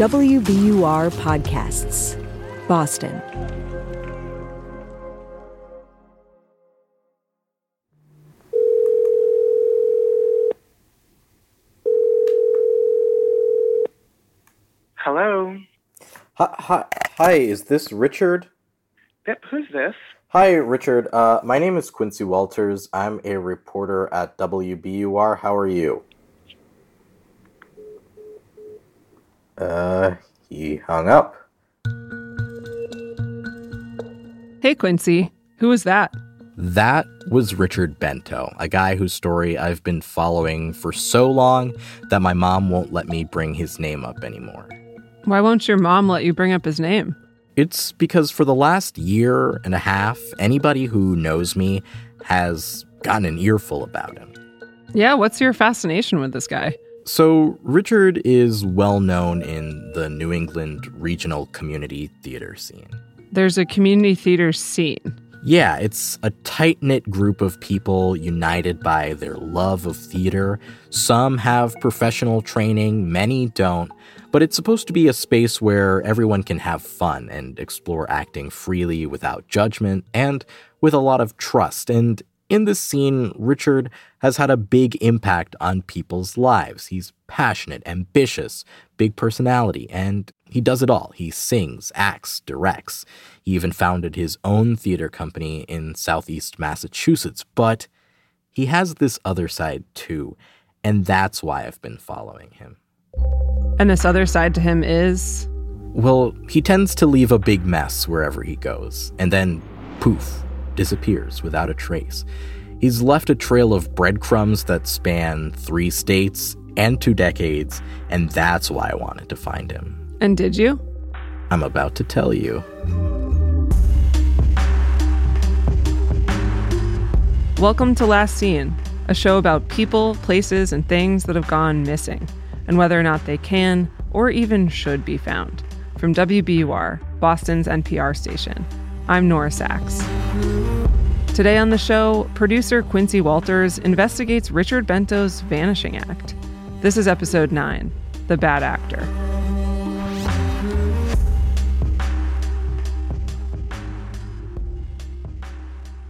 WBUR Podcasts, Boston. Hello. Hi, hi, hi, is this Richard? Yep, who's this? Hi, Richard. Uh, my name is Quincy Walters. I'm a reporter at WBUR. How are you? Uh, he hung up. Hey, Quincy. Who was that? That was Richard Bento, a guy whose story I've been following for so long that my mom won't let me bring his name up anymore. Why won't your mom let you bring up his name? It's because for the last year and a half, anybody who knows me has gotten an earful about him. Yeah, what's your fascination with this guy? So, Richard is well known in the New England regional community theater scene. There's a community theater scene. Yeah, it's a tight knit group of people united by their love of theater. Some have professional training, many don't, but it's supposed to be a space where everyone can have fun and explore acting freely without judgment and with a lot of trust. And in this scene, Richard has had a big impact on people's lives. He's passionate, ambitious, big personality, and he does it all. He sings, acts, directs. He even founded his own theater company in southeast Massachusetts. But he has this other side too, and that's why I've been following him. And this other side to him is? Well, he tends to leave a big mess wherever he goes, and then poof, disappears without a trace. He's left a trail of breadcrumbs that span three states and two decades, and that's why I wanted to find him. And did you? I'm about to tell you. Welcome to Last Seen, a show about people, places, and things that have gone missing, and whether or not they can or even should be found. From WBUR, Boston's NPR station, I'm Nora Saks. Today on the show, producer Quincy Walters investigates Richard Bento's vanishing act. This is episode 9 The Bad Actor.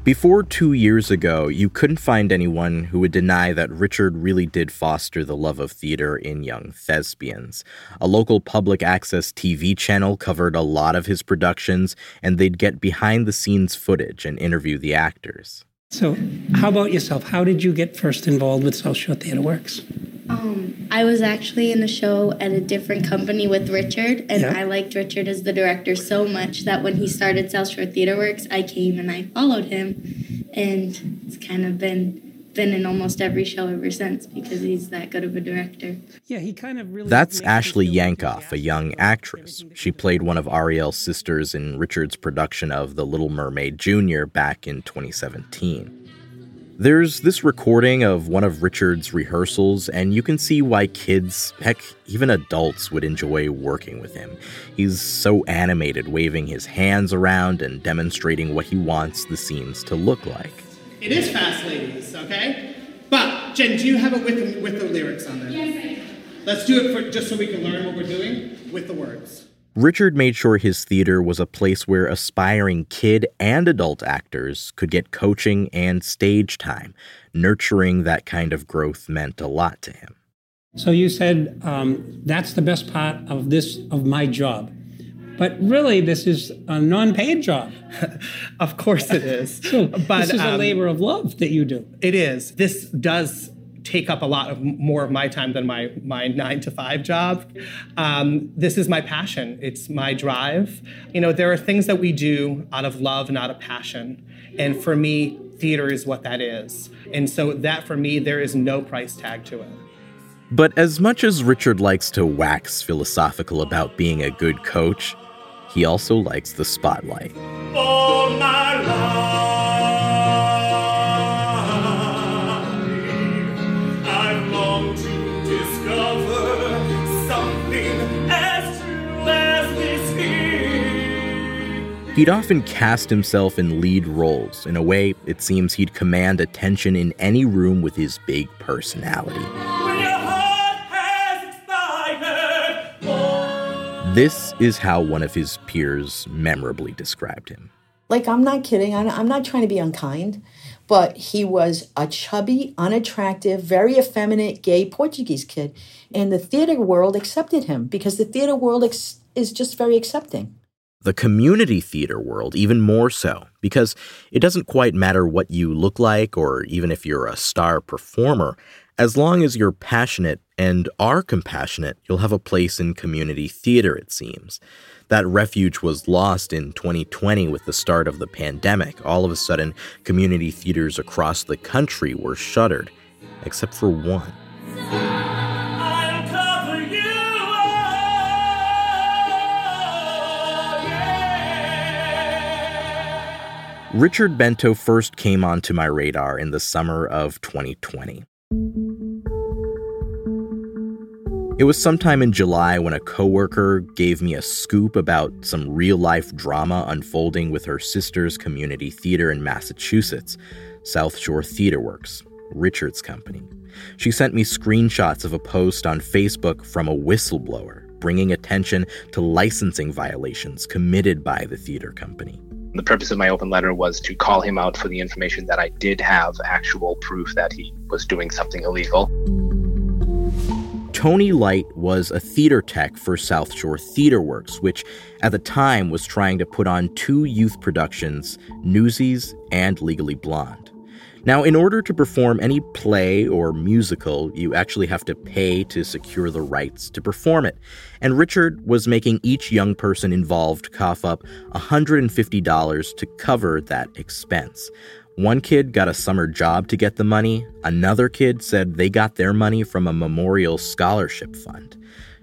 Before two years ago, you couldn't find anyone who would deny that Richard really did foster the love of theater in young thespians. A local public access TV channel covered a lot of his productions, and they'd get behind the scenes footage and interview the actors. So, how about yourself? How did you get first involved with South Shore Theater Works? Um, I was actually in a show at a different company with Richard, and Yeah. I liked Richard as the director so much that when he started South Shore Theater Works, I came and I followed him, and it's kind of been been in almost every show ever since because he's that good of a director. Yeah, he kind of really. That's Ashley us Yankoff, a young actress. She played one of Ariel's sisters in Richard's production of The Little Mermaid Jr. back in 2017. There's this recording of one of Richard's rehearsals, and you can see why kids, heck, even adults, would enjoy working with him. He's so animated, waving his hands around and demonstrating what he wants the scenes to look like. It is fast, ladies, okay? But, Jen, do you have it with the, with the lyrics on there? Yes, I do. Let's do it for, just so we can learn what we're doing with the words. Richard made sure his theater was a place where aspiring kid and adult actors could get coaching and stage time. Nurturing that kind of growth meant a lot to him. So you said um, that's the best part of this of my job, but really this is a non-paid job. Of course it is. So but this is a um, labor of love that you do. It is. This does take up a lot of more of my time than my my nine to five job. Um, this is my passion. It's my drive. You know, there are things that we do out of love and out of passion, and for me, theater is what that is. And so that for me, there is no price tag to it. But as much as Richard likes to wax philosophical about being a good coach, he also likes the spotlight. He'd often cast himself in lead roles. In a way, it seems he'd command attention in any room with his big personality. This is how one of his peers memorably described him. Like, I'm not kidding. I'm not trying to be unkind, but he was a chubby, unattractive, very effeminate gay Portuguese kid. And the theater world accepted him because the theater world ex- is just very accepting the community theater world even more so, because it doesn't quite matter what you look like or even if you're a star performer. As long as you're passionate and are compassionate, you'll have a place in community theater, it seems. That refuge was lost in 2020 with the start of the pandemic. All of a sudden, community theaters across the country were shuttered, except for one. Richard Bento first came onto my radar in the summer of 2020. It was sometime in July when a coworker gave me a scoop about some real-life drama unfolding with her sister's community theater in Massachusetts, South Shore Theater Works, Richard's company. She sent me screenshots of a post on Facebook from a whistleblower bringing attention to licensing violations committed by the theater company. The purpose of my open letter was to call him out for the information that I did have actual proof that he was doing something illegal. Tony Light was a theater tech for South Shore Theater Works, which at the time was trying to put on two youth productions, Newsies and Legally Blonde. Now, in order to perform any play or musical, you actually have to pay to secure the rights to perform it. And Richard was making each young person involved cough up $150 to cover that expense. One kid got a summer job to get the money, another kid said they got their money from a memorial scholarship fund.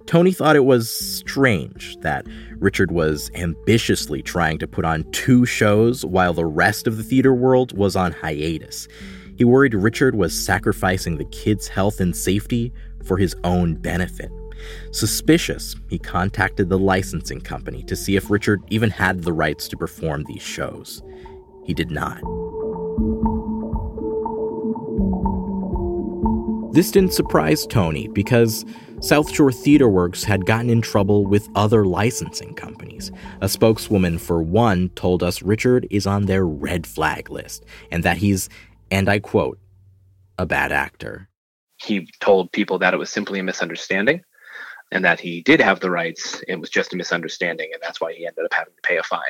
Tony thought it was strange that Richard was ambitiously trying to put on two shows while the rest of the theater world was on hiatus. He worried Richard was sacrificing the kids' health and safety for his own benefit. Suspicious, he contacted the licensing company to see if Richard even had the rights to perform these shows. He did not. This didn't surprise Tony because South Shore Theater Works had gotten in trouble with other licensing companies. A spokeswoman for one told us Richard is on their red flag list and that he's, and I quote, a bad actor. He told people that it was simply a misunderstanding and that he did have the rights. It was just a misunderstanding, and that's why he ended up having to pay a fine.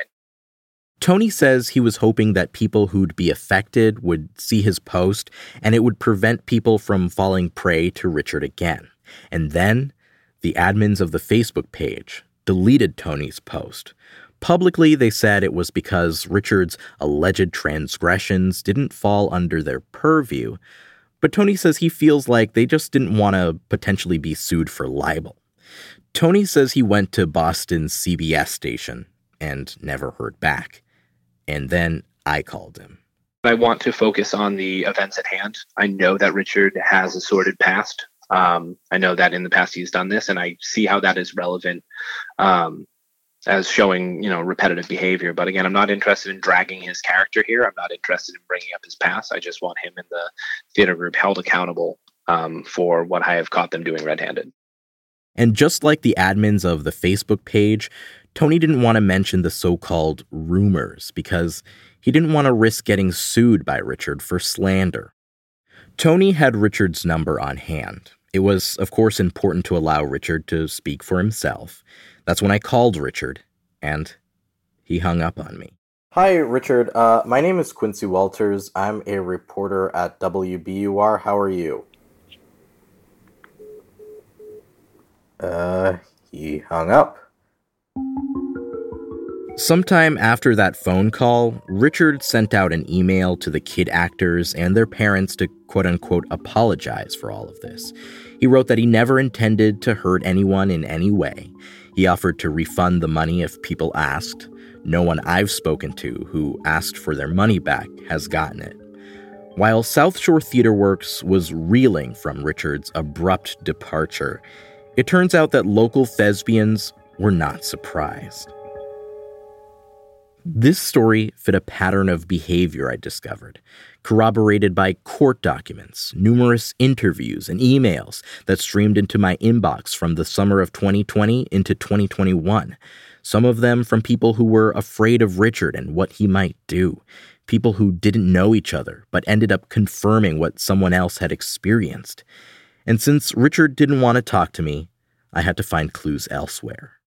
Tony says he was hoping that people who'd be affected would see his post and it would prevent people from falling prey to Richard again. And then the admins of the Facebook page deleted Tony's post. Publicly, they said it was because Richard's alleged transgressions didn't fall under their purview, but Tony says he feels like they just didn't want to potentially be sued for libel. Tony says he went to Boston's CBS station and never heard back. And then I called him. I want to focus on the events at hand. I know that Richard has a sordid past. Um, I know that in the past he's done this, and I see how that is relevant um, as showing, you know, repetitive behavior. But again, I'm not interested in dragging his character here. I'm not interested in bringing up his past. I just want him and the theater group held accountable um, for what I have caught them doing red-handed. And just like the admins of the Facebook page, Tony didn't want to mention the so called rumors because he didn't want to risk getting sued by Richard for slander. Tony had Richard's number on hand. It was, of course, important to allow Richard to speak for himself. That's when I called Richard, and he hung up on me. Hi, Richard. Uh, my name is Quincy Walters. I'm a reporter at WBUR. How are you? Uh, he hung up. Sometime after that phone call, Richard sent out an email to the kid actors and their parents to quote unquote apologize for all of this. He wrote that he never intended to hurt anyone in any way. He offered to refund the money if people asked. No one I've spoken to who asked for their money back has gotten it. While South Shore Theater Works was reeling from Richard's abrupt departure, it turns out that local thespians were not surprised. This story fit a pattern of behavior I discovered, corroborated by court documents, numerous interviews, and emails that streamed into my inbox from the summer of 2020 into 2021. Some of them from people who were afraid of Richard and what he might do, people who didn't know each other but ended up confirming what someone else had experienced. And since Richard didn't want to talk to me, I had to find clues elsewhere.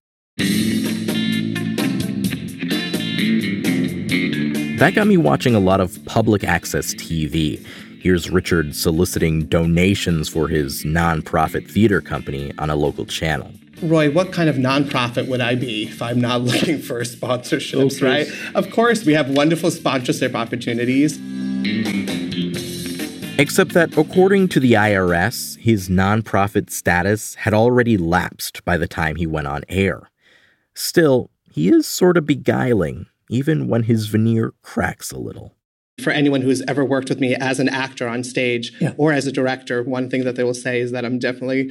That got me watching a lot of public access TV. Here's Richard soliciting donations for his nonprofit theater company on a local channel. Roy, what kind of nonprofit would I be if I'm not looking for sponsorships, right? Of course, we have wonderful sponsorship opportunities. Except that, according to the IRS, his nonprofit status had already lapsed by the time he went on air. Still, he is sort of beguiling, even when his veneer cracks a little. For anyone who's ever worked with me as an actor on stage Yeah. or as a director, one thing that they will say is that I'm definitely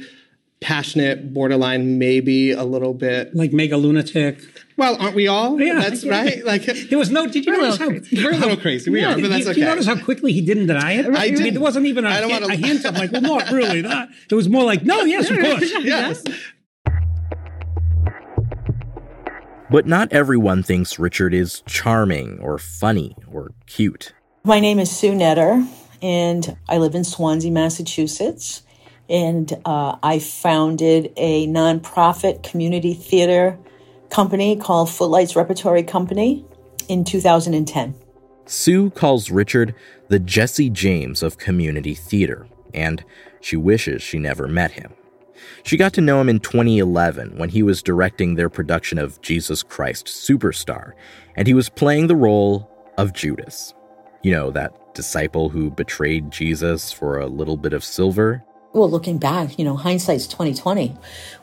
passionate, borderline, maybe a little bit. Like mega lunatic. Well, aren't we all? Yeah, That's yeah. right. Like There was no. Did you notice how little We're a little crazy. We Yeah, are, but that's did okay. you notice how quickly he didn't deny it? I mean, did. There wasn't even a, I don't hint, wanna- a hint of like, well, not really. Not. It was more like, no, yes, of course. yes. But not everyone thinks Richard is charming or funny or cute. My name is Sue Netter, and I live in Swansea, Massachusetts. And uh, I founded a nonprofit community theater company called Footlights Repertory Company in 2010. Sue calls Richard the Jesse James of community theater, and she wishes she never met him. She got to know him in 2011 when he was directing their production of Jesus Christ Superstar, and he was playing the role of Judas. You know, that disciple who betrayed Jesus for a little bit of silver? Well, looking back, you know, hindsight's 2020.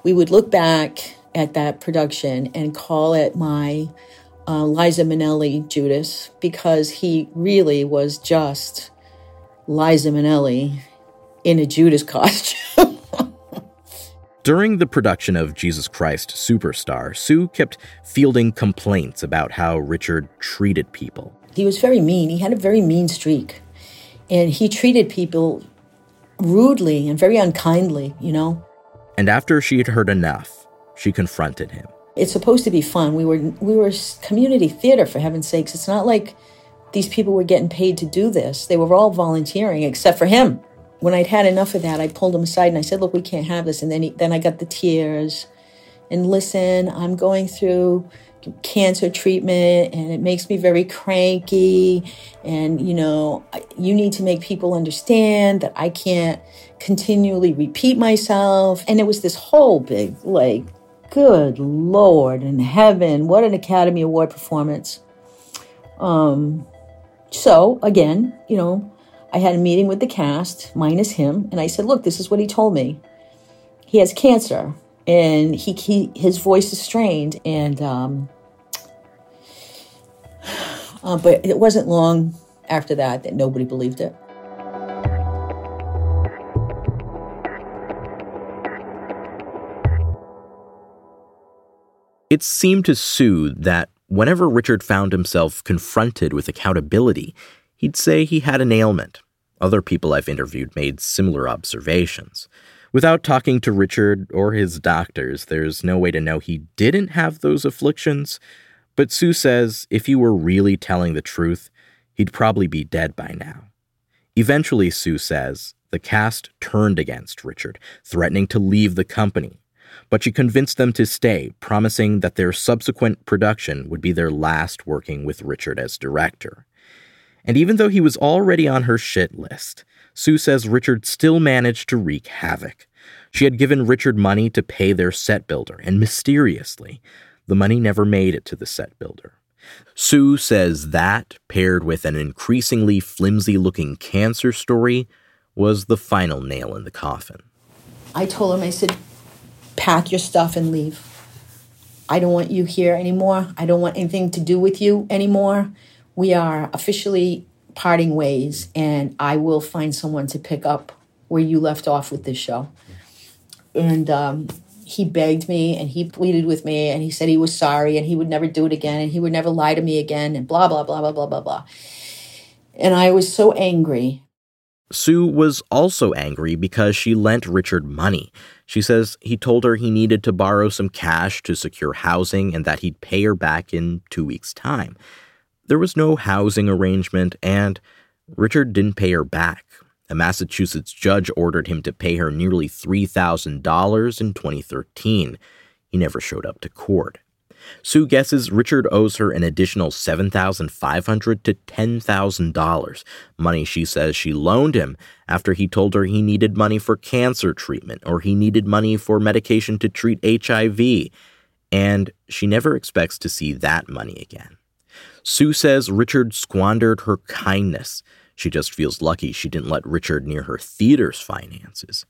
We would look back at that production and call it my uh, Liza Minnelli Judas because he really was just Liza Minnelli in a Judas costume. During the production of Jesus Christ Superstar, Sue kept fielding complaints about how Richard treated people. he was very mean. He had a very mean streak. And he treated people rudely and very unkindly, you know. And after she had heard enough, she confronted him. It's supposed to be fun. We were we were community theater for heaven's sakes. It's not like these people were getting paid to do this. They were all volunteering except for him. When I'd had enough of that, I pulled him aside and I said, "Look, we can't have this." And then he, then I got the tears. And listen, I'm going through cancer treatment and it makes me very cranky and you know you need to make people understand that I can't continually repeat myself and it was this whole big like good lord in heaven what an academy award performance um so again you know i had a meeting with the cast minus him and i said look this is what he told me. He has cancer and he, he his voice is strained and um uh, but it wasn't long after that that nobody believed it. It seemed to Sue that whenever Richard found himself confronted with accountability, he'd say he had an ailment. Other people I've interviewed made similar observations. Without talking to Richard or his doctors, there's no way to know he didn't have those afflictions. But Sue says if he were really telling the truth, he'd probably be dead by now. Eventually, Sue says, the cast turned against Richard, threatening to leave the company. But she convinced them to stay, promising that their subsequent production would be their last working with Richard as director. And even though he was already on her shit list, Sue says Richard still managed to wreak havoc. She had given Richard money to pay their set builder, and mysteriously, the money never made it to the set builder. Sue says that, paired with an increasingly flimsy looking cancer story, was the final nail in the coffin. I told him, I said, pack your stuff and leave. I don't want you here anymore. I don't want anything to do with you anymore. We are officially parting ways, and I will find someone to pick up where you left off with this show. And um, he begged me and he pleaded with me and he said he was sorry and he would never do it again and he would never lie to me again and blah, blah, blah, blah, blah, blah, blah. And I was so angry. Sue was also angry because she lent Richard money. She says he told her he needed to borrow some cash to secure housing and that he'd pay her back in two weeks' time. There was no housing arrangement, and Richard didn't pay her back. A Massachusetts judge ordered him to pay her nearly $3,000 in 2013. He never showed up to court. Sue guesses Richard owes her an additional $7,500 to $10,000, money she says she loaned him after he told her he needed money for cancer treatment or he needed money for medication to treat HIV. And she never expects to see that money again. Sue says Richard squandered her kindness. She just feels lucky she didn't let Richard near her theater's finances.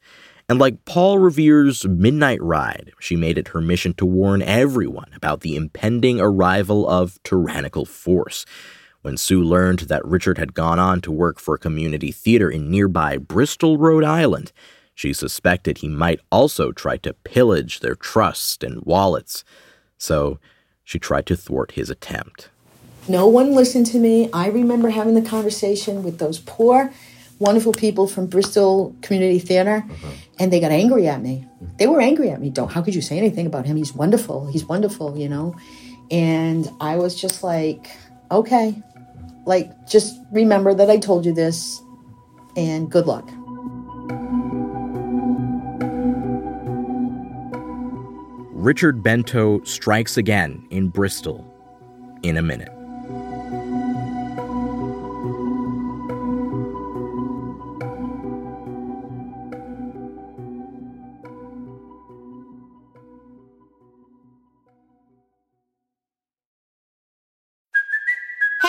And like Paul Revere's Midnight Ride, she made it her mission to warn everyone about the impending arrival of tyrannical force. When Sue learned that Richard had gone on to work for a community theater in nearby Bristol, Rhode Island, she suspected he might also try to pillage their trust and wallets. So she tried to thwart his attempt. No one listened to me. I remember having the conversation with those poor, wonderful people from Bristol Community Theater, uh-huh. and they got angry at me. They were angry at me. Don't. How could you say anything about him? He's wonderful. He's wonderful. You know. And I was just like, okay, like just remember that I told you this, and good luck. Richard Bento strikes again in Bristol in a minute.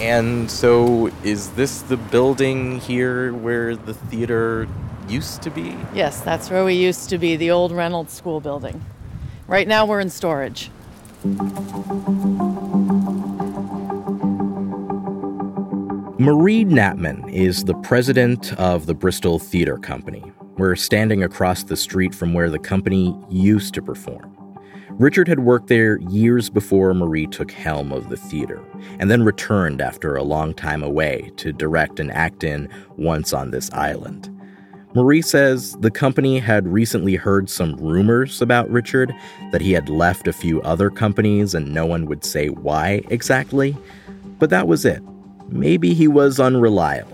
And so, is this the building here where the theater used to be? Yes, that's where we used to be, the old Reynolds School building. Right now, we're in storage. Marie Knapman is the president of the Bristol Theater Company. We're standing across the street from where the company used to perform. Richard had worked there years before Marie took helm of the theater, and then returned after a long time away to direct and act in Once on This Island. Marie says the company had recently heard some rumors about Richard, that he had left a few other companies and no one would say why exactly. But that was it. Maybe he was unreliable.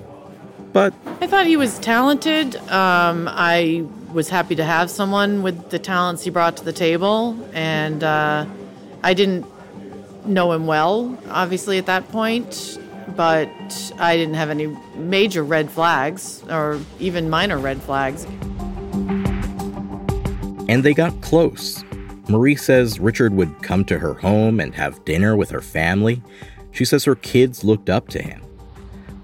But I thought he was talented. Um, I was happy to have someone with the talents he brought to the table, and uh, I didn't know him well, obviously at that point, but I didn't have any major red flags or even minor red flags. And they got close. Marie says Richard would come to her home and have dinner with her family. She says her kids looked up to him.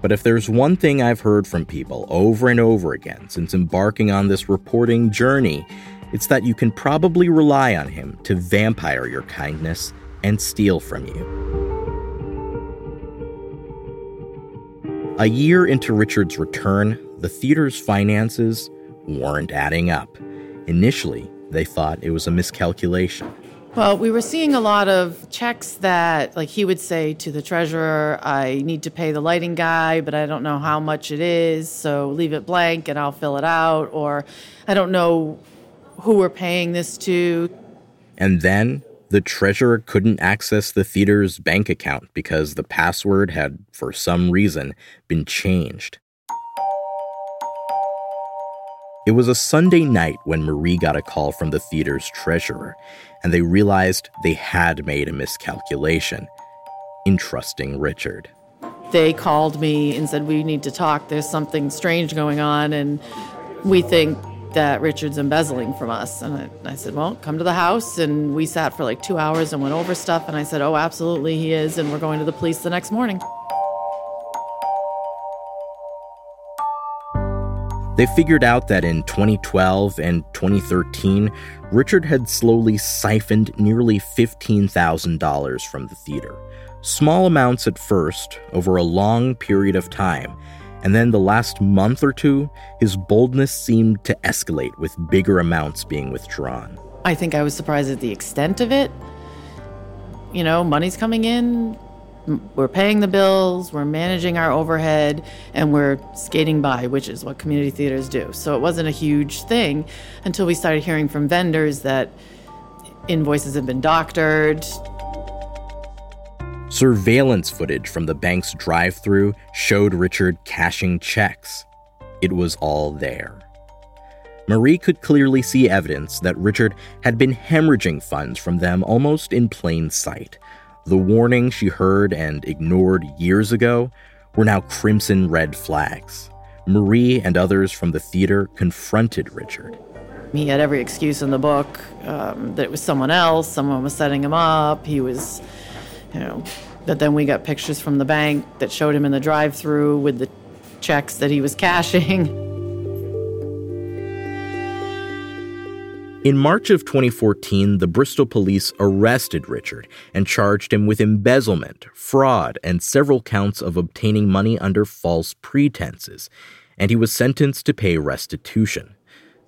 But if there's one thing I've heard from people over and over again since embarking on this reporting journey, it's that you can probably rely on him to vampire your kindness and steal from you. A year into Richard's return, the theater's finances weren't adding up. Initially, They thought it was a miscalculation. Well, we were seeing a lot of checks that, like, he would say to the treasurer, I need to pay the lighting guy, but I don't know how much it is, so leave it blank and I'll fill it out. Or I don't know who we're paying this to. And then the treasurer couldn't access the theater's bank account because the password had, for some reason, been changed. It was a Sunday night when Marie got a call from the theater's treasurer, and they realized they had made a miscalculation in trusting Richard. They called me and said, We need to talk. There's something strange going on, and we think that Richard's embezzling from us. And I, I, said, Well, come to the house. And we sat for like two hours and went over stuff. And I said, Oh, absolutely, he is. And we're going to the police the next morning. They figured out that in 2012 and 2013, Richard had slowly siphoned nearly $15,000 from the theater. Small amounts at first, over a long period of time, and then the last month or two, his boldness seemed to escalate with bigger amounts being withdrawn. I think I was surprised at the extent of it. You know, money's coming in, we're paying the bills, we're managing our overhead, and we're skating by, which is what community theaters do. So it wasn't a huge thing until we started hearing from vendors that invoices have been doctored. Surveillance footage from the bank's drive through showed Richard cashing checks. It was all there. Marie could clearly see evidence that Richard had been hemorrhaging funds from them almost in plain sight the warning she heard and ignored years ago were now crimson red flags. Marie and others from the theater confronted Richard. He had every excuse in the book um, that it was someone else, someone was setting him up. He was, you know, but then we got pictures from the bank that showed him in the drive through with the checks that he was cashing. In March of 2014, the Bristol police arrested Richard and charged him with embezzlement, fraud, and several counts of obtaining money under false pretenses, and he was sentenced to pay restitution.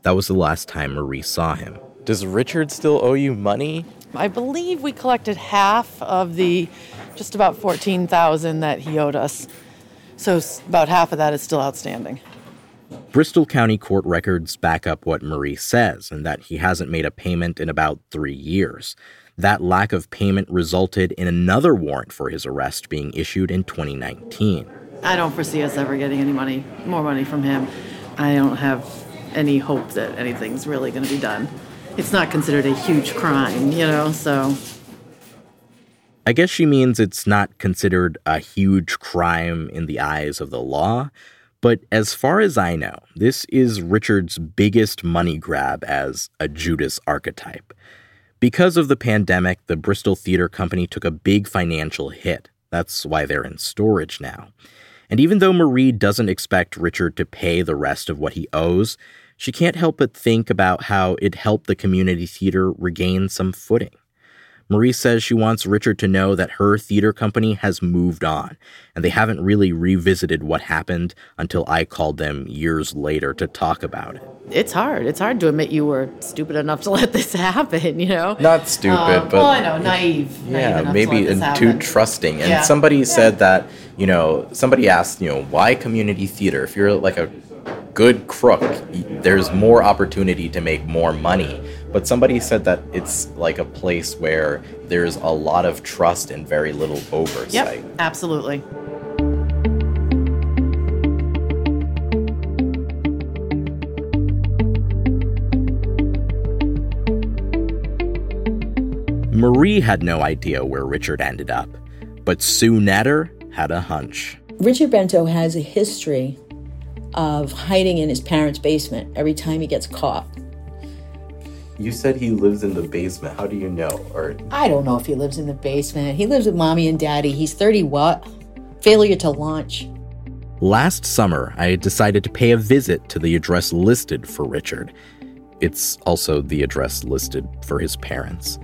That was the last time Marie saw him. Does Richard still owe you money? I believe we collected half of the just about 14,000 that he owed us. So about half of that is still outstanding. Bristol County Court records back up what Marie says, and that he hasn't made a payment in about three years. That lack of payment resulted in another warrant for his arrest being issued in 2019. I don't foresee us ever getting any money, more money from him. I don't have any hope that anything's really going to be done. It's not considered a huge crime, you know, so. I guess she means it's not considered a huge crime in the eyes of the law, but as far as I know, this is Richard's biggest money grab as a Judas archetype. Because of the pandemic, the Bristol Theater Company took a big financial hit. That's why they're in storage now. And even though Marie doesn't expect Richard to pay the rest of what he owes, she can't help but think about how it helped the community theater regain some footing. Marie says she wants Richard to know that her theater company has moved on, and they haven't really revisited what happened until I called them years later to talk about it. It's hard. It's hard to admit you were stupid enough to let this happen, you know? Not stupid, um, but. Well, I know, naive. Yeah, naive maybe to too trusting. And yeah. somebody yeah. said that, you know, somebody asked, you know, why community theater? If you're like a good crook, there's more opportunity to make more money. But somebody said that it's like a place where there's a lot of trust and very little oversight. Yep, absolutely. Marie had no idea where Richard ended up, but Sue Natter had a hunch. Richard Bento has a history of hiding in his parents' basement every time he gets caught. You said he lives in the basement. How do you know? Or I don't know if he lives in the basement. He lives with mommy and daddy. He's 30 what? Failure to launch. Last summer, I decided to pay a visit to the address listed for Richard. It's also the address listed for his parents.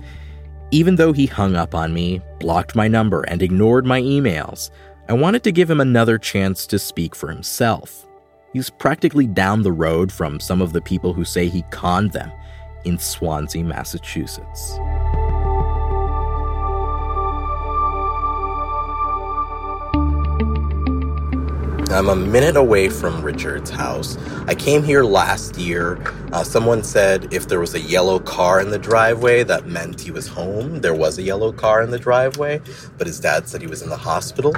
Even though he hung up on me, blocked my number, and ignored my emails, I wanted to give him another chance to speak for himself. He's practically down the road from some of the people who say he conned them in Swansea, Massachusetts. I'm a minute away from Richard's house. I came here last year. Uh, someone said if there was a yellow car in the driveway, that meant he was home. There was a yellow car in the driveway, but his dad said he was in the hospital.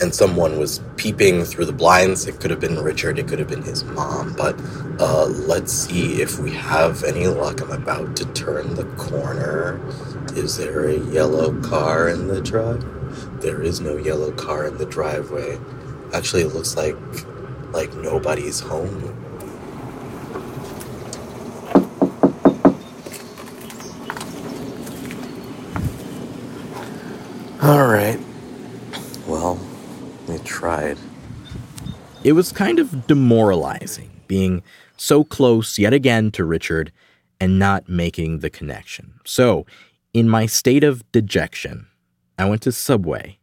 And someone was peeping through the blinds. It could have been Richard, it could have been his mom, but uh, let's see if we have any luck. I'm about to turn the corner. Is there a yellow car in the drive? There is no yellow car in the driveway. Actually, it looks like like nobody's home. All right. Well, we tried. It was kind of demoralizing being so close yet again to Richard and not making the connection. So, in my state of dejection, I went to Subway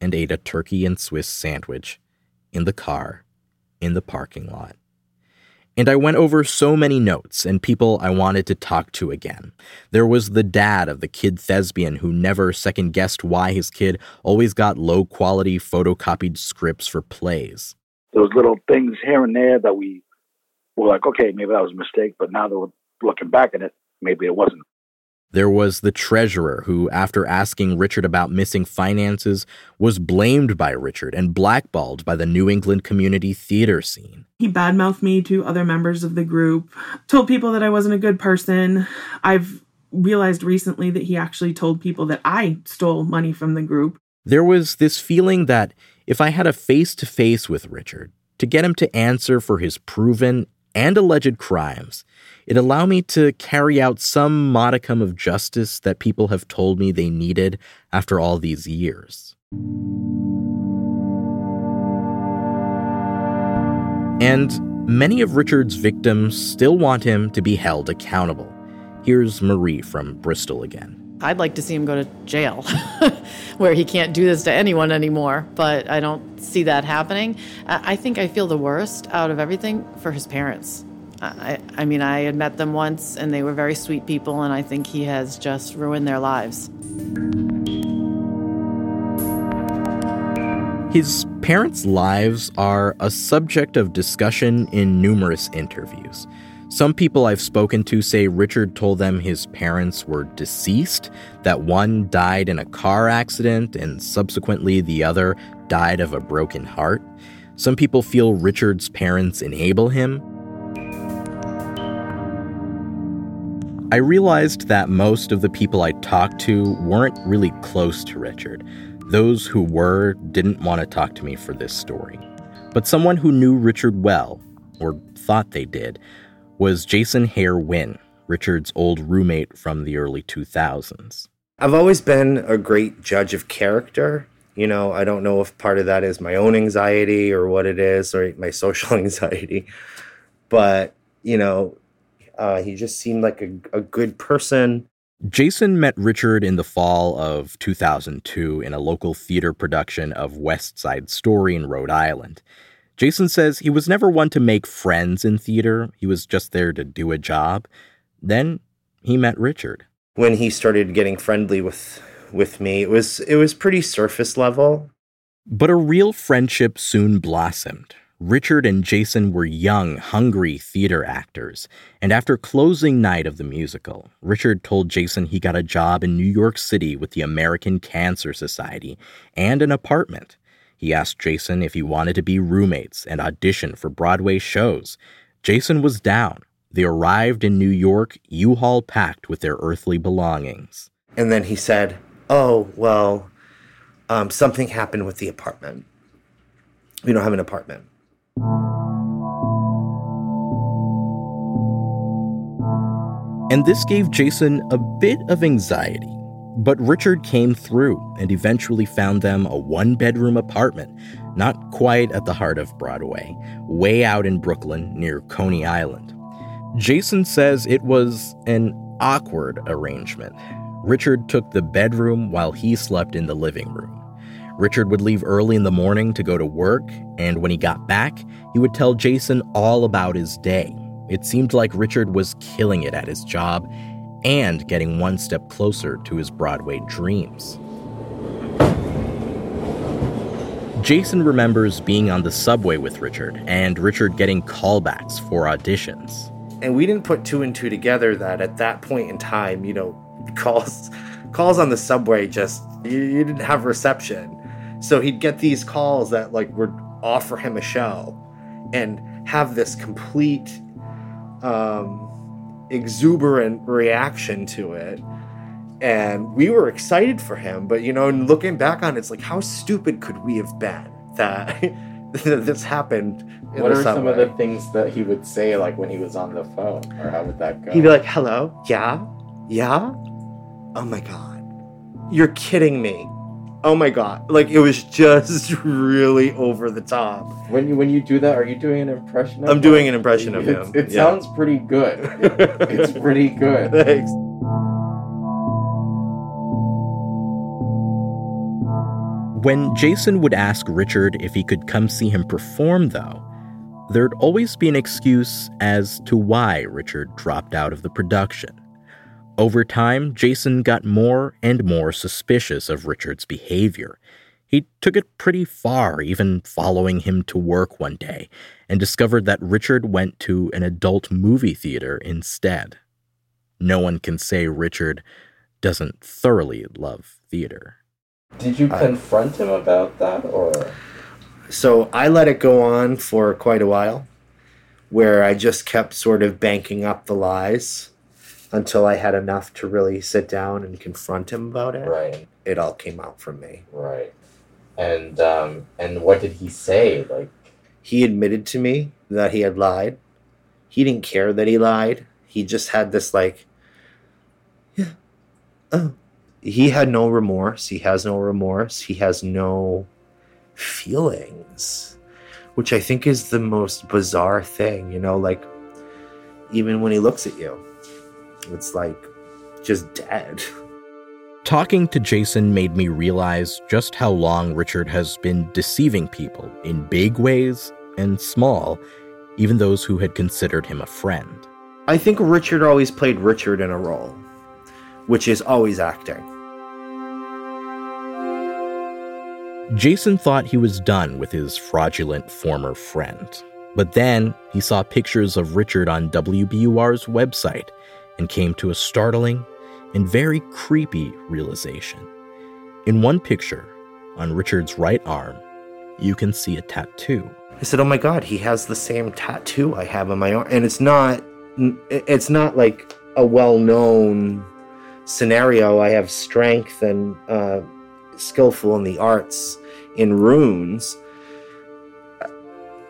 and ate a turkey and Swiss sandwich in the car in the parking lot. And I went over so many notes and people I wanted to talk to again. There was the dad of the kid thespian who never second guessed why his kid always got low quality photocopied scripts for plays. Those little things here and there that we were like, okay, maybe that was a mistake, but now that we're looking back at it, maybe it wasn't. There was the treasurer who, after asking Richard about missing finances, was blamed by Richard and blackballed by the New England community theater scene. He badmouthed me to other members of the group, told people that I wasn't a good person. I've realized recently that he actually told people that I stole money from the group. There was this feeling that if I had a face to face with Richard, to get him to answer for his proven and alleged crimes, it allowed me to carry out some modicum of justice that people have told me they needed after all these years. And many of Richard's victims still want him to be held accountable. Here's Marie from Bristol again. I'd like to see him go to jail where he can't do this to anyone anymore, but I don't see that happening. I think I feel the worst out of everything for his parents. I, I mean, I had met them once and they were very sweet people, and I think he has just ruined their lives. His parents' lives are a subject of discussion in numerous interviews. Some people I've spoken to say Richard told them his parents were deceased, that one died in a car accident and subsequently the other died of a broken heart. Some people feel Richard's parents enable him. I realized that most of the people I talked to weren't really close to Richard. Those who were didn't want to talk to me for this story. But someone who knew Richard well, or thought they did, was Jason Hare Wynn, Richard's old roommate from the early 2000s. I've always been a great judge of character. You know, I don't know if part of that is my own anxiety or what it is, or my social anxiety. But, you know, uh, he just seemed like a, a good person. Jason met Richard in the fall of 2002 in a local theater production of West Side Story in Rhode Island. Jason says he was never one to make friends in theater, he was just there to do a job. Then he met Richard. When he started getting friendly with with me, it was it was pretty surface level. But a real friendship soon blossomed. Richard and Jason were young, hungry theater actors, and after closing night of the musical, Richard told Jason he got a job in New York City with the American Cancer Society and an apartment. He asked Jason if he wanted to be roommates and audition for Broadway shows. Jason was down. They arrived in New York, U Haul packed with their earthly belongings. And then he said, Oh, well, um, something happened with the apartment. We don't have an apartment. And this gave Jason a bit of anxiety. But Richard came through and eventually found them a one bedroom apartment, not quite at the heart of Broadway, way out in Brooklyn near Coney Island. Jason says it was an awkward arrangement. Richard took the bedroom while he slept in the living room. Richard would leave early in the morning to go to work, and when he got back, he would tell Jason all about his day. it seemed like Richard was killing it at his job and getting one step closer to his Broadway dreams. Jason remembers being on the subway with Richard and Richard getting callbacks for auditions. And we didn't put two and two together that at that point in time, you know, calls calls on the subway just you, you didn't have reception. So he'd get these calls that like would offer him a show and have this complete um exuberant reaction to it. And we were excited for him but you know and looking back on it it's like how stupid could we have been that this happened What are some of the things that he would say, like when he was on the phone, or how would that go? he'd be like hello? Yeah? Yeah? Oh my god. You're kidding me oh my god like it was just really over the top when you when you do that, are you doing an impression? of him? I'm him? doing an impression of It's- him, It yeah. sounds pretty good. it's pretty good. Thanks. When Jason would ask Richard if he could come see him perform, though, there'd always be an excuse as to why Richard dropped out of the production. Over time, Jason got more and more suspicious of Richard's behavior. He took it pretty far, even following him to work one day, and discovered that Richard went to an adult movie theater instead. No one can say Richard doesn't thoroughly love theater. Did you confront him about that, or So I let it go on for quite a while, where I just kept sort of banking up the lies until I had enough to really sit down and confront him about it. Right. It all came out from me. right? And um, and what did he say? Like, He admitted to me that he had lied. He didn't care that he lied. He just had this like, yeah, oh. He had no remorse. He has no remorse. He has no feelings, which I think is the most bizarre thing, you know, like even when he looks at you, it's like just dead. Talking to Jason made me realize just how long Richard has been deceiving people in big ways and small, even those who had considered him a friend. I think Richard always played Richard in a role, which is always acting. Jason thought he was done with his fraudulent former friend. But then he saw pictures of Richard on WBUR's website and came to a startling and very creepy realization. In one picture, on Richard's right arm, you can see a tattoo. I said, "Oh my god, he has the same tattoo I have on my arm." And it's not it's not like a well-known scenario. I have strength and uh, skillful in the arts in runes.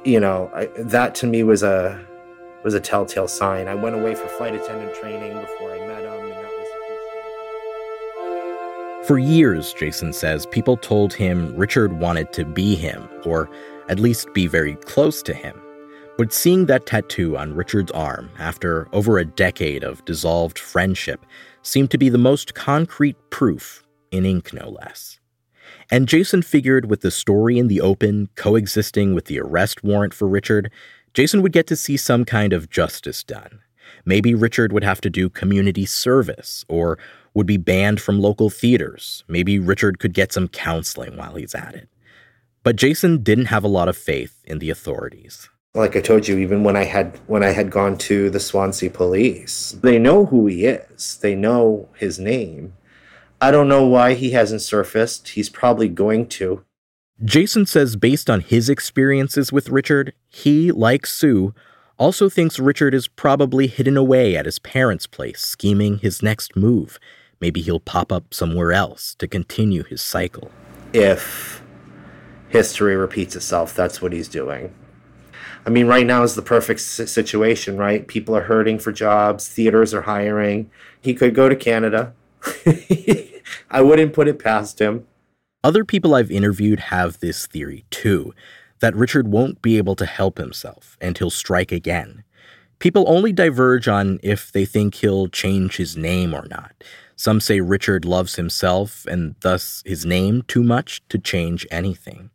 You know, I, that to me was a was a telltale sign. I went away for flight attendant training before I met him, and that was For years, Jason says, people told him Richard wanted to be him, or at least be very close to him. But seeing that tattoo on Richard's arm after over a decade of dissolved friendship seemed to be the most concrete proof, in ink no less. And Jason figured with the story in the open coexisting with the arrest warrant for Richard, Jason would get to see some kind of justice done. Maybe Richard would have to do community service or would be banned from local theaters. Maybe Richard could get some counseling while he's at it. But Jason didn't have a lot of faith in the authorities. like I told you, even when I had when I had gone to the Swansea police, they know who he is. They know his name. I don't know why he hasn't surfaced. He's probably going to. Jason says, based on his experiences with Richard, he, like Sue, also thinks Richard is probably hidden away at his parents' place, scheming his next move. Maybe he'll pop up somewhere else to continue his cycle. If history repeats itself, that's what he's doing. I mean, right now is the perfect situation, right? People are hurting for jobs, theaters are hiring. He could go to Canada. I wouldn't put it past him. Other people I've interviewed have this theory too that Richard won't be able to help himself and he'll strike again. People only diverge on if they think he'll change his name or not. Some say Richard loves himself and thus his name too much to change anything.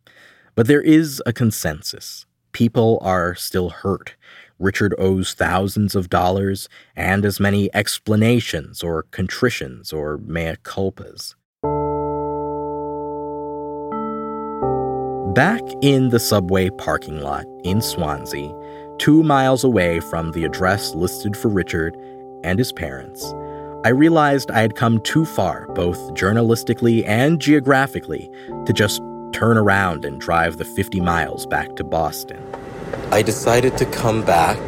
But there is a consensus. People are still hurt. Richard owes thousands of dollars and as many explanations or contritions or mea culpas. Back in the subway parking lot in Swansea, two miles away from the address listed for Richard and his parents, I realized I had come too far, both journalistically and geographically, to just turn around and drive the 50 miles back to Boston. I decided to come back,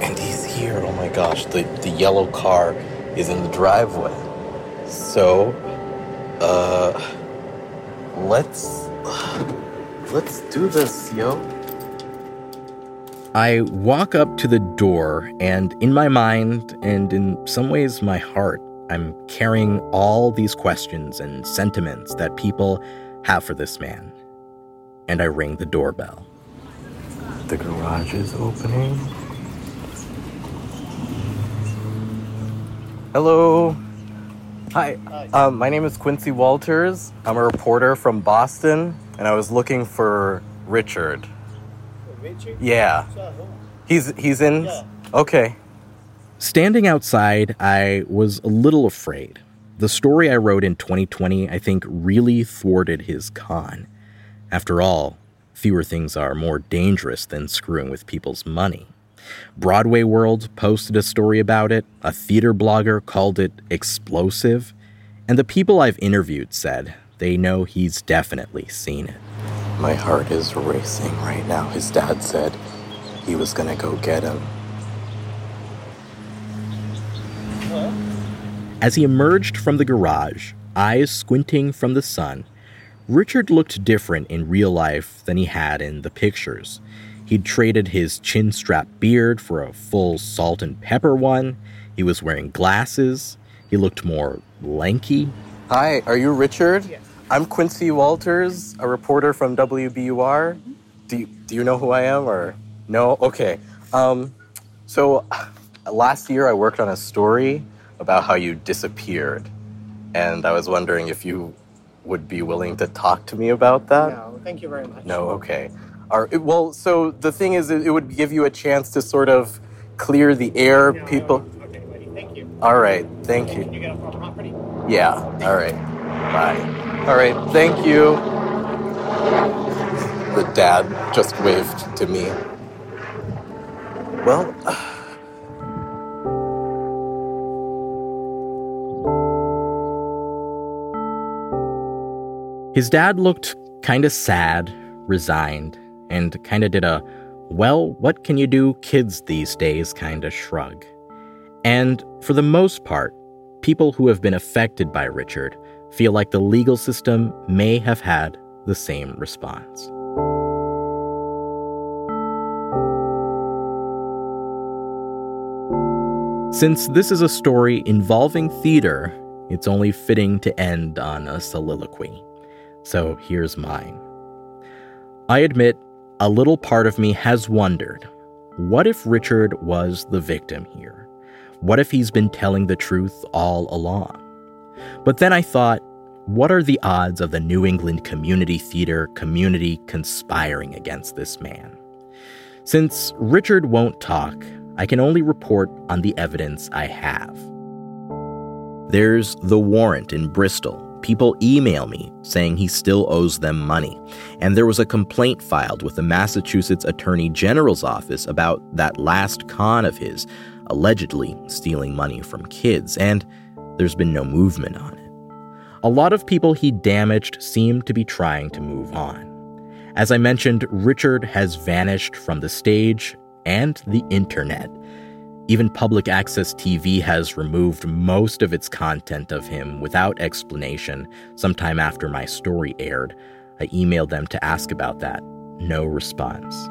and he's here. Oh my gosh, the, the yellow car is in the driveway. So, uh, let's let's do this, yo. I walk up to the door, and in my mind, and in some ways my heart, I'm carrying all these questions and sentiments that people have for this man. And I ring the doorbell. The garage is opening. Hello. Hi. Um, my name is Quincy Walters. I'm a reporter from Boston, and I was looking for Richard. Richard? Yeah. He's he's in. Okay. Standing outside, I was a little afraid. The story I wrote in 2020, I think, really thwarted his con. After all, fewer things are more dangerous than screwing with people's money. Broadway World posted a story about it, a theater blogger called it explosive, and the people I've interviewed said they know he's definitely seen it. My heart is racing right now. His dad said he was gonna go get him. As he emerged from the garage, eyes squinting from the sun, Richard looked different in real life than he had in the pictures. He'd traded his chin strap beard for a full salt and pepper one. He was wearing glasses. He looked more lanky. Hi, are you Richard? Yes. I'm Quincy Walters, a reporter from WBUR. Do you, do you know who I am or no? Okay. Um, so last year I worked on a story about how you disappeared. And I was wondering if you would be willing to talk to me about that. No, thank you very much. No, okay. Are, well, so the thing is, it would give you a chance to sort of clear the air. No, People. Okay, buddy. Thank you. All right, thank you. You got a property? Yeah, all right. Bye. All right, thank you. The dad just waved to me. Well, his dad looked kind of sad, resigned, and kind of did a, well, what can you do, kids these days kind of shrug. And for the most part, people who have been affected by Richard feel like the legal system may have had the same response. Since this is a story involving theater, it's only fitting to end on a soliloquy. So here's mine. I admit, a little part of me has wondered what if Richard was the victim here? What if he's been telling the truth all along? But then I thought, what are the odds of the New England Community Theater community conspiring against this man? Since Richard won't talk, I can only report on the evidence I have. There's the warrant in Bristol. People email me saying he still owes them money. And there was a complaint filed with the Massachusetts Attorney General's office about that last con of his, allegedly stealing money from kids, and there's been no movement on it. A lot of people he damaged seem to be trying to move on. As I mentioned, Richard has vanished from the stage and the internet. Even public access TV has removed most of its content of him without explanation sometime after my story aired. I emailed them to ask about that. No response.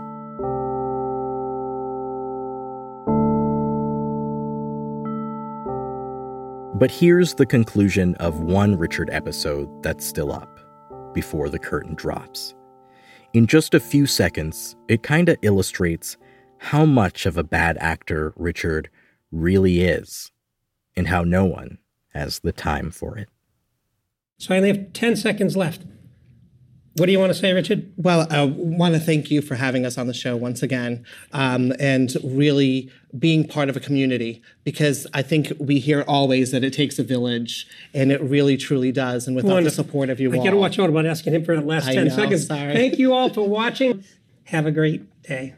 But here's the conclusion of one Richard episode that's still up before the curtain drops. In just a few seconds, it kind of illustrates how much of a bad actor Richard really is, and how no one has the time for it. So I only have 10 seconds left. What do you want to say, Richard? Well, I want to thank you for having us on the show once again um, and really being part of a community because I think we hear always that it takes a village and it really truly does. And without the Wonderful. support of you I all. got to watch out about asking him for the last I 10 know, seconds. sorry. Thank you all for watching. Have a great day.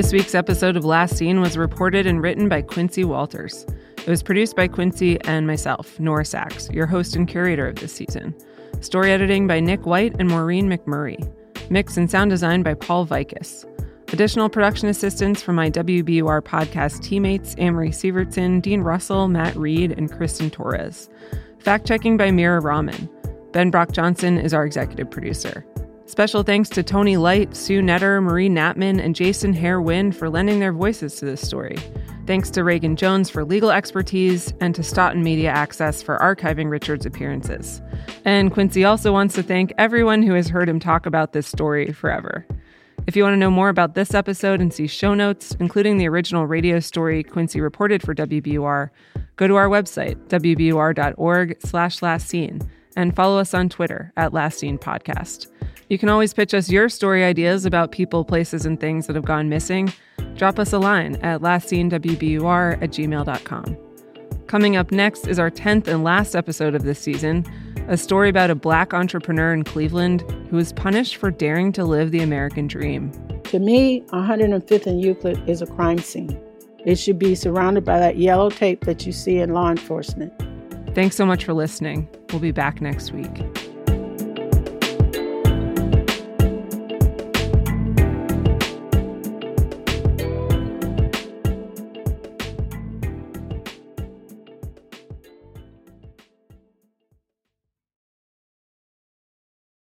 This week's episode of Last Seen was reported and written by Quincy Walters. It was produced by Quincy and myself, Nora Saks, your host and curator of this season. Story editing by Nick White and Maureen McMurray. Mix and sound design by Paul Vaitkus. Additional production assistance from my WBUR podcast teammates Amory Sivertson, Dean Russell, Matt Reed, and Kristen Torres. Fact checking by Mira Rahman. Ben Brock Johnson is our executive producer. Special thanks to Tony Light, Sue Netter, Marie Natman, and Jason Hare Wynn for lending their voices to this story. Thanks to Reagan Jones for legal expertise and to Stoughton Media Access for archiving Richard's appearances. And Quincy also wants to thank everyone who has heard him talk about this story forever. If you want to know more about this episode and see show notes, including the original radio story Quincy reported for WBUR, go to our website, wbur.org slash last seen, and follow us on Twitter at Last Podcast. You can always pitch us your story ideas about people, places, and things that have gone missing. Drop us a line at lastseenwbur at gmail.com. Coming up next is our 10th and last episode of this season, a story about a black entrepreneur in Cleveland who was punished for daring to live the American dream. To me, 105th and Euclid is a crime scene. It should be surrounded by that yellow tape that you see in law enforcement. Thanks so much for listening. We'll be back next week.